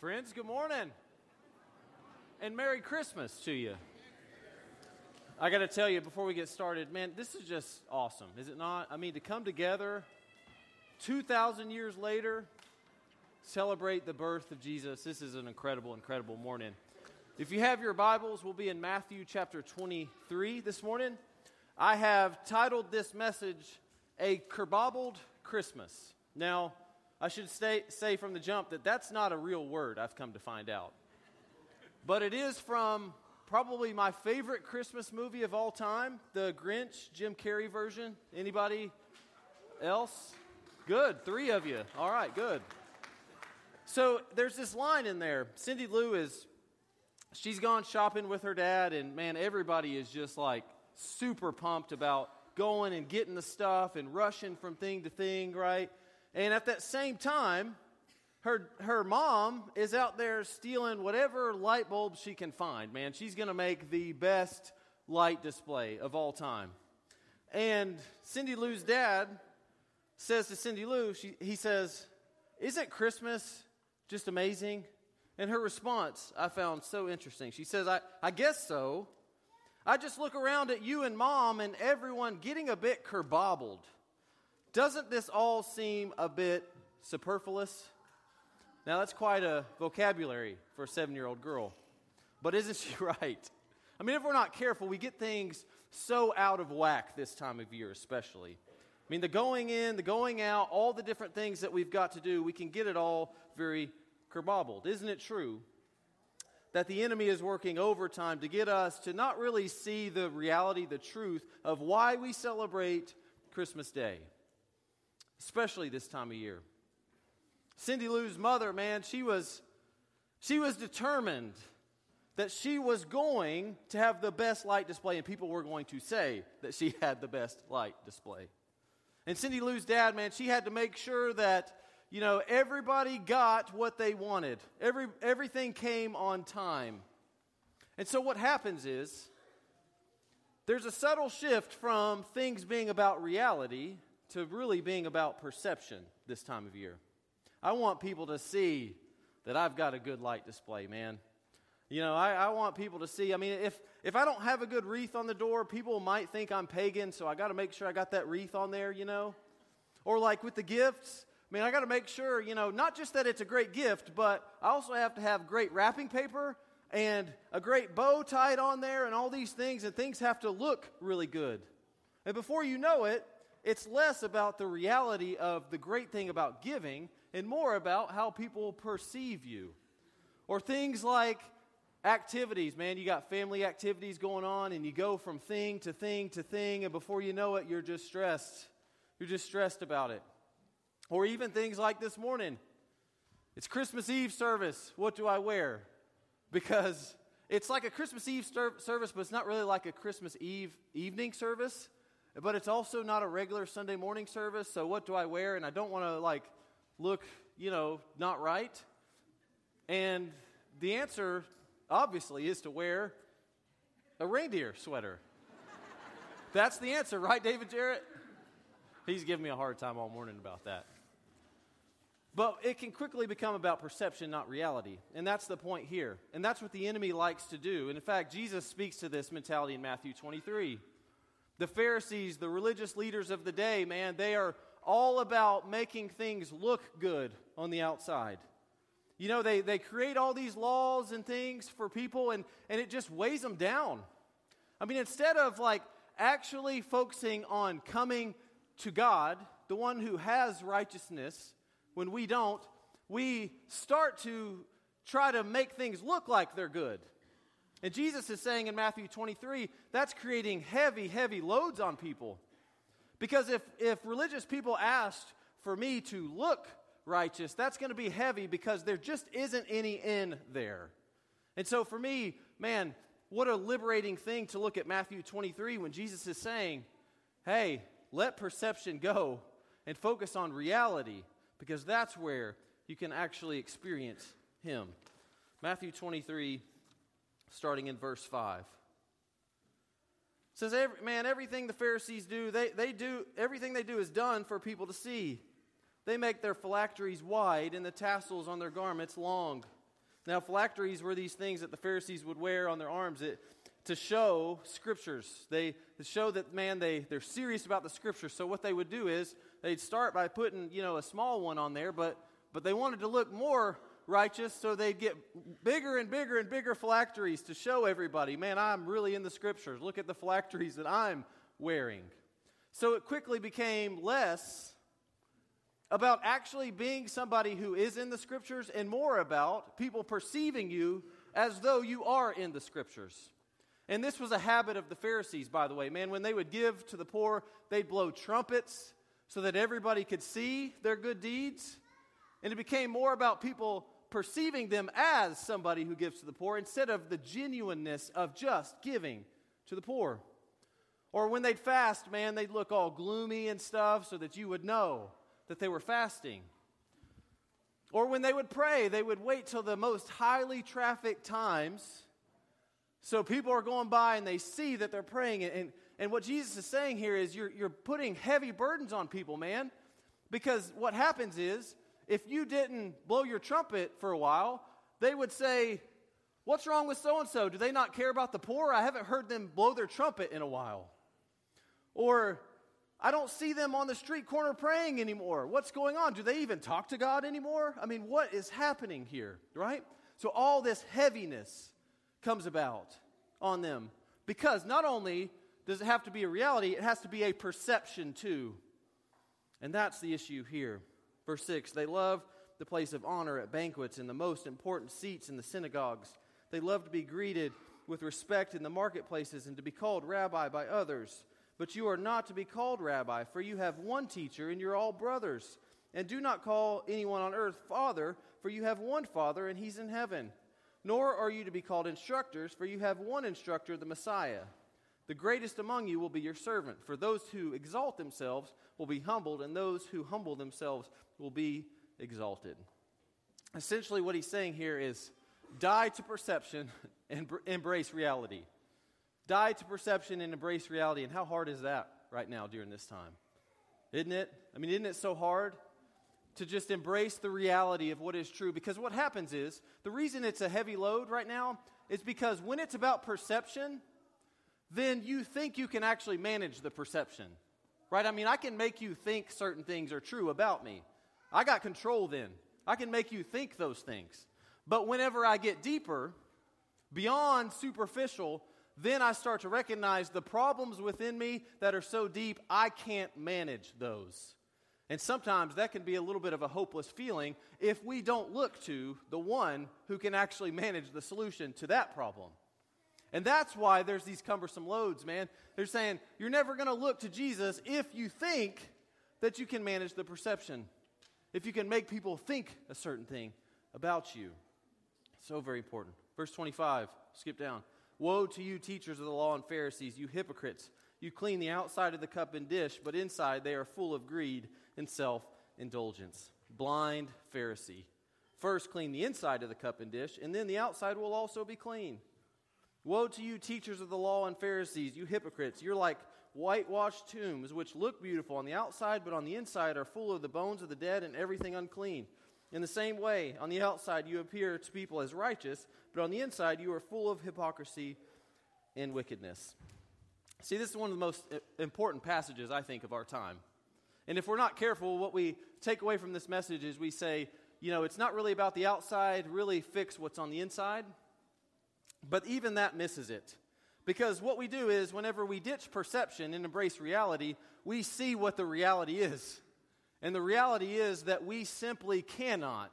Friends, good morning. And Merry Christmas to you. I got to tell you before we get started, man, this is just awesome, is it not? I mean, to come together 2,000 years later, celebrate the birth of Jesus, this is an incredible, incredible morning. If you have your Bibles, we'll be in Matthew chapter 23 this morning. I have titled this message, A Kerbobbled Christmas. Now, I should say, say from the jump that that's not a real word, I've come to find out. But it is from probably my favorite Christmas movie of all time, The Grinch, Jim Carrey version. Anybody else? Good, three of you. All right, good. So there's this line in there. Cindy Lou is, she's gone shopping with her dad, and man, everybody is just like super pumped about going and getting the stuff and rushing from thing to thing, right? And at that same time, her, her mom is out there stealing whatever light bulb she can find, man. She's going to make the best light display of all time. And Cindy Lou's dad says to Cindy Lou, she, he says, Isn't Christmas just amazing? And her response I found so interesting. She says, I, I guess so. I just look around at you and mom and everyone getting a bit kerbobbled. Doesn't this all seem a bit superfluous? Now, that's quite a vocabulary for a seven year old girl. But isn't she right? I mean, if we're not careful, we get things so out of whack this time of year, especially. I mean, the going in, the going out, all the different things that we've got to do, we can get it all very kerbobbled. Isn't it true that the enemy is working overtime to get us to not really see the reality, the truth of why we celebrate Christmas Day? Especially this time of year. Cindy Lou's mother, man, she was she was determined that she was going to have the best light display and people were going to say that she had the best light display. And Cindy Lou's dad, man, she had to make sure that you know everybody got what they wanted. Every everything came on time. And so what happens is there's a subtle shift from things being about reality to really being about perception this time of year. I want people to see that I've got a good light display, man. You know, I, I, want people to see. I mean, if, if I don't have a good wreath on the door, people might think I'm pagan, so I got to make sure I got that wreath on there, you know? Or like with the gifts, I mean, I got to make sure, you know, not just that it's a great gift, but I also have to have great wrapping paper and a great bow tied on there and all these things, and things have to look really good. And before you know it, it's less about the reality of the great thing about giving and more about how people perceive you. Or things like activities, man. You got family activities going on, and you go from thing to thing to thing, and before you know it, you're just stressed. You're just stressed about it. Or even things like this morning it's Christmas Eve service. What do I wear? Because it's like a Christmas Eve service, but it's not really like a Christmas Eve evening service but it's also not a regular Sunday morning service, so what do I wear? And I don't want to like look, you know, not right. And the answer obviously is to wear a reindeer sweater. That's the answer, right, David Jarrett? He's giving me a hard time all morning about that. But it can quickly become about perception, not reality. And that's the point here. And that's what the enemy likes to do. And in fact, Jesus speaks to this mentality in Matthew 23. The Pharisees, the religious leaders of the day, man, they are all about making things look good on the outside. You know, they, they create all these laws and things for people, and, and it just weighs them down. I mean, instead of like actually focusing on coming to God, the one who has righteousness, when we don't, we start to try to make things look like they're good. And Jesus is saying in Matthew 23, that's creating heavy, heavy loads on people. Because if, if religious people asked for me to look righteous, that's going to be heavy because there just isn't any in there. And so for me, man, what a liberating thing to look at Matthew 23 when Jesus is saying, hey, let perception go and focus on reality because that's where you can actually experience Him. Matthew 23, starting in verse 5. It says, every, Man, everything the Pharisees do, they, they do, everything they do is done for people to see. They make their phylacteries wide and the tassels on their garments long. Now, phylacteries were these things that the Pharisees would wear on their arms it, to show scriptures. They to show that man they they're serious about the scriptures. So what they would do is they'd start by putting you know a small one on there, but but they wanted to look more righteous, so they'd get bigger and bigger and bigger phylacteries to show everybody, man, I'm really in the scriptures. Look at the phylacteries that I'm wearing. So it quickly became less about actually being somebody who is in the scriptures and more about people perceiving you as though you are in the scriptures. And this was a habit of the Pharisees, by the way. Man, when they would give to the poor, they'd blow trumpets so that everybody could see their good deeds. And it became more about people perceiving them as somebody who gives to the poor instead of the genuineness of just giving to the poor. Or when they'd fast, man, they'd look all gloomy and stuff so that you would know that they were fasting. Or when they would pray, they would wait till the most highly trafficked times. So people are going by and they see that they're praying. And, and what Jesus is saying here is you're, you're putting heavy burdens on people, man. Because what happens is, if you didn't blow your trumpet for a while, they would say, What's wrong with so and so? Do they not care about the poor? I haven't heard them blow their trumpet in a while. Or, I don't see them on the street corner praying anymore. What's going on? Do they even talk to God anymore? I mean, what is happening here, right? So all this heaviness comes about on them because not only does it have to be a reality, it has to be a perception too. And that's the issue here. Verse 6 They love the place of honor at banquets and the most important seats in the synagogues. They love to be greeted with respect in the marketplaces and to be called rabbi by others. But you are not to be called rabbi, for you have one teacher, and you're all brothers. And do not call anyone on earth father, for you have one father, and he's in heaven. Nor are you to be called instructors, for you have one instructor, the Messiah. The greatest among you will be your servant. For those who exalt themselves will be humbled, and those who humble themselves will be exalted. Essentially, what he's saying here is die to perception and embrace reality. Die to perception and embrace reality. And how hard is that right now during this time? Isn't it? I mean, isn't it so hard to just embrace the reality of what is true? Because what happens is the reason it's a heavy load right now is because when it's about perception, then you think you can actually manage the perception. Right? I mean, I can make you think certain things are true about me. I got control then. I can make you think those things. But whenever I get deeper, beyond superficial, then I start to recognize the problems within me that are so deep, I can't manage those. And sometimes that can be a little bit of a hopeless feeling if we don't look to the one who can actually manage the solution to that problem. And that's why there's these cumbersome loads, man. They're saying you're never going to look to Jesus if you think that you can manage the perception, if you can make people think a certain thing about you. So very important. Verse 25, skip down. Woe to you, teachers of the law and Pharisees, you hypocrites! You clean the outside of the cup and dish, but inside they are full of greed and self indulgence. Blind Pharisee. First, clean the inside of the cup and dish, and then the outside will also be clean. Woe to you, teachers of the law and Pharisees, you hypocrites! You're like whitewashed tombs, which look beautiful on the outside, but on the inside are full of the bones of the dead and everything unclean. In the same way, on the outside you appear to people as righteous, but on the inside you are full of hypocrisy and wickedness. See, this is one of the most uh, important passages, I think, of our time. And if we're not careful, what we take away from this message is we say, you know, it's not really about the outside, really fix what's on the inside. But even that misses it. Because what we do is, whenever we ditch perception and embrace reality, we see what the reality is. And the reality is that we simply cannot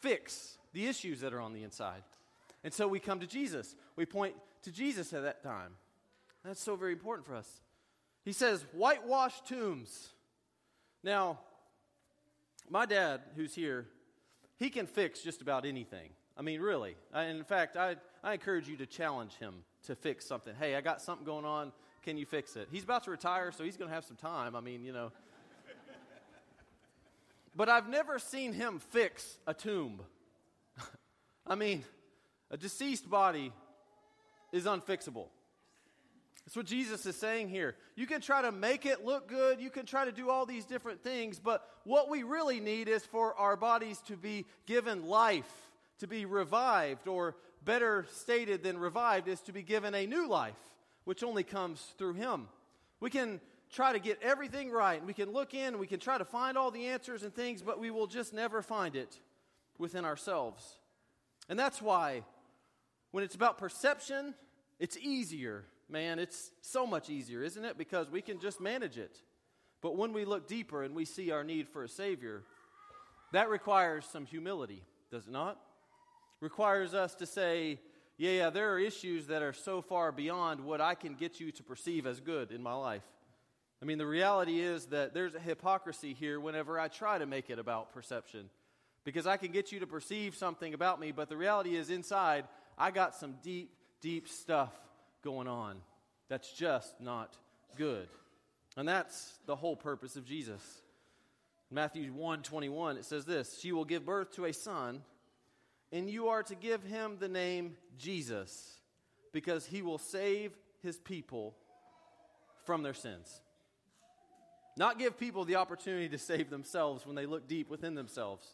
fix the issues that are on the inside. And so we come to Jesus. We point to Jesus at that time. That's so very important for us. He says, whitewashed tombs. Now, my dad, who's here, he can fix just about anything. I mean, really. I, in fact, I, I encourage you to challenge him to fix something. Hey, I got something going on. Can you fix it? He's about to retire, so he's going to have some time. I mean, you know. but I've never seen him fix a tomb. I mean, a deceased body is unfixable. That's what Jesus is saying here. You can try to make it look good, you can try to do all these different things, but what we really need is for our bodies to be given life, to be revived, or better stated than revived, is to be given a new life, which only comes through Him. We can try to get everything right, and we can look in, and we can try to find all the answers and things, but we will just never find it within ourselves. And that's why when it's about perception, it's easier. Man, it's so much easier, isn't it? Because we can just manage it. But when we look deeper and we see our need for a Savior, that requires some humility, does it not? Requires us to say, yeah, yeah, there are issues that are so far beyond what I can get you to perceive as good in my life. I mean, the reality is that there's a hypocrisy here whenever I try to make it about perception. Because I can get you to perceive something about me, but the reality is inside, I got some deep, deep stuff going on that's just not good. And that's the whole purpose of Jesus. Matthew 1 21, it says this She will give birth to a son, and you are to give him the name Jesus, because he will save his people from their sins. Not give people the opportunity to save themselves when they look deep within themselves,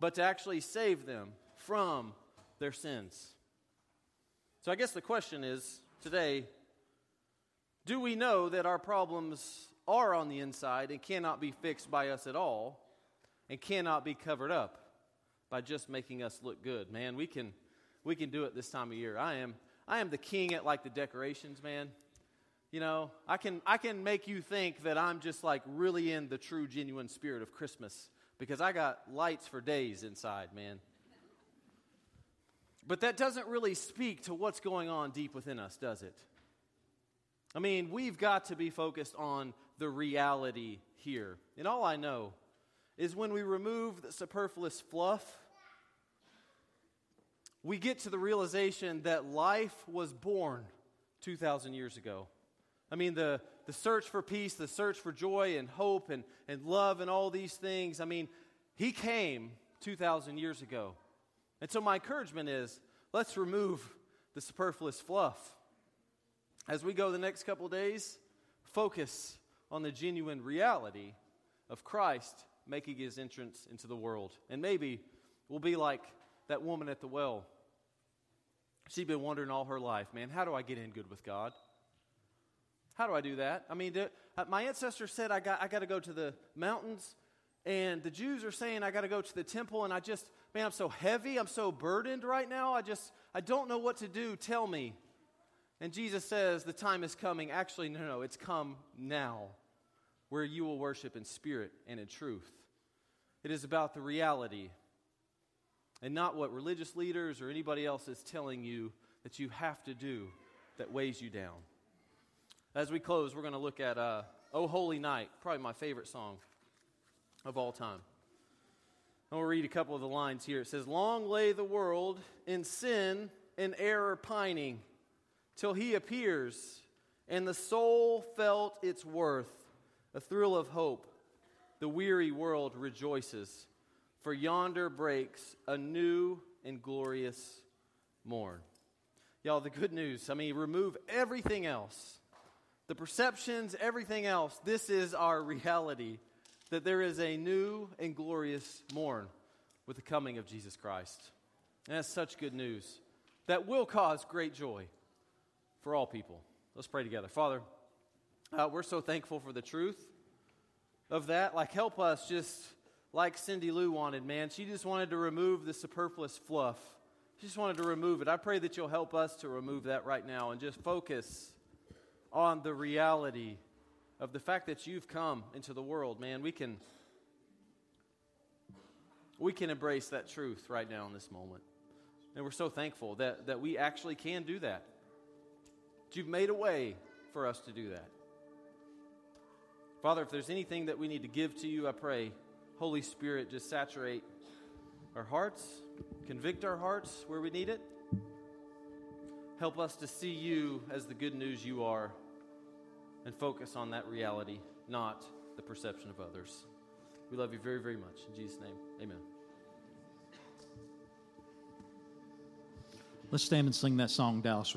but to actually save them from their sins. So I guess the question is today do we know that our problems are on the inside and cannot be fixed by us at all and cannot be covered up by just making us look good? Man, we can we can do it this time of year. I am I am the king at like the decorations, man. You know, I can I can make you think that I'm just like really in the true genuine spirit of Christmas because I got lights for days inside, man. But that doesn't really speak to what's going on deep within us, does it? I mean, we've got to be focused on the reality here. And all I know is when we remove the superfluous fluff, we get to the realization that life was born 2,000 years ago. I mean, the, the search for peace, the search for joy and hope and, and love and all these things, I mean, he came 2,000 years ago. And so, my encouragement is let's remove the superfluous fluff. As we go the next couple days, focus on the genuine reality of Christ making his entrance into the world. And maybe we'll be like that woman at the well. She'd been wondering all her life, man, how do I get in good with God? How do I do that? I mean, uh, my ancestor said I got, I got to go to the mountains, and the Jews are saying I got to go to the temple, and I just, man, I'm so heavy, I'm so burdened right now. I just, I don't know what to do. Tell me. And Jesus says, the time is coming. Actually, no, no, it's come now, where you will worship in spirit and in truth. It is about the reality and not what religious leaders or anybody else is telling you that you have to do that weighs you down. As we close, we're going to look at uh, Oh Holy Night, probably my favorite song of all time. We'll read a couple of the lines here. It says, Long lay the world in sin and error pining, till he appears, and the soul felt its worth, a thrill of hope. The weary world rejoices, for yonder breaks a new and glorious morn. Y'all, the good news, I mean, remove everything else the perceptions, everything else, this is our reality that there is a new and glorious morn with the coming of Jesus Christ. And that's such good news that will cause great joy for all people. Let's pray together. Father, uh, we're so thankful for the truth of that. Like, help us just like Cindy Lou wanted, man. She just wanted to remove the superfluous fluff. She just wanted to remove it. I pray that you'll help us to remove that right now and just focus on the reality of the fact that you've come into the world, man, we can we can embrace that truth right now in this moment. And we're so thankful that, that we actually can do that. That you've made a way for us to do that. Father, if there's anything that we need to give to you, I pray, Holy Spirit, just saturate our hearts, convict our hearts where we need it. Help us to see you as the good news you are and focus on that reality, not the perception of others. We love you very, very much. In Jesus' name, amen. Let's stand and sing that song, Dallas.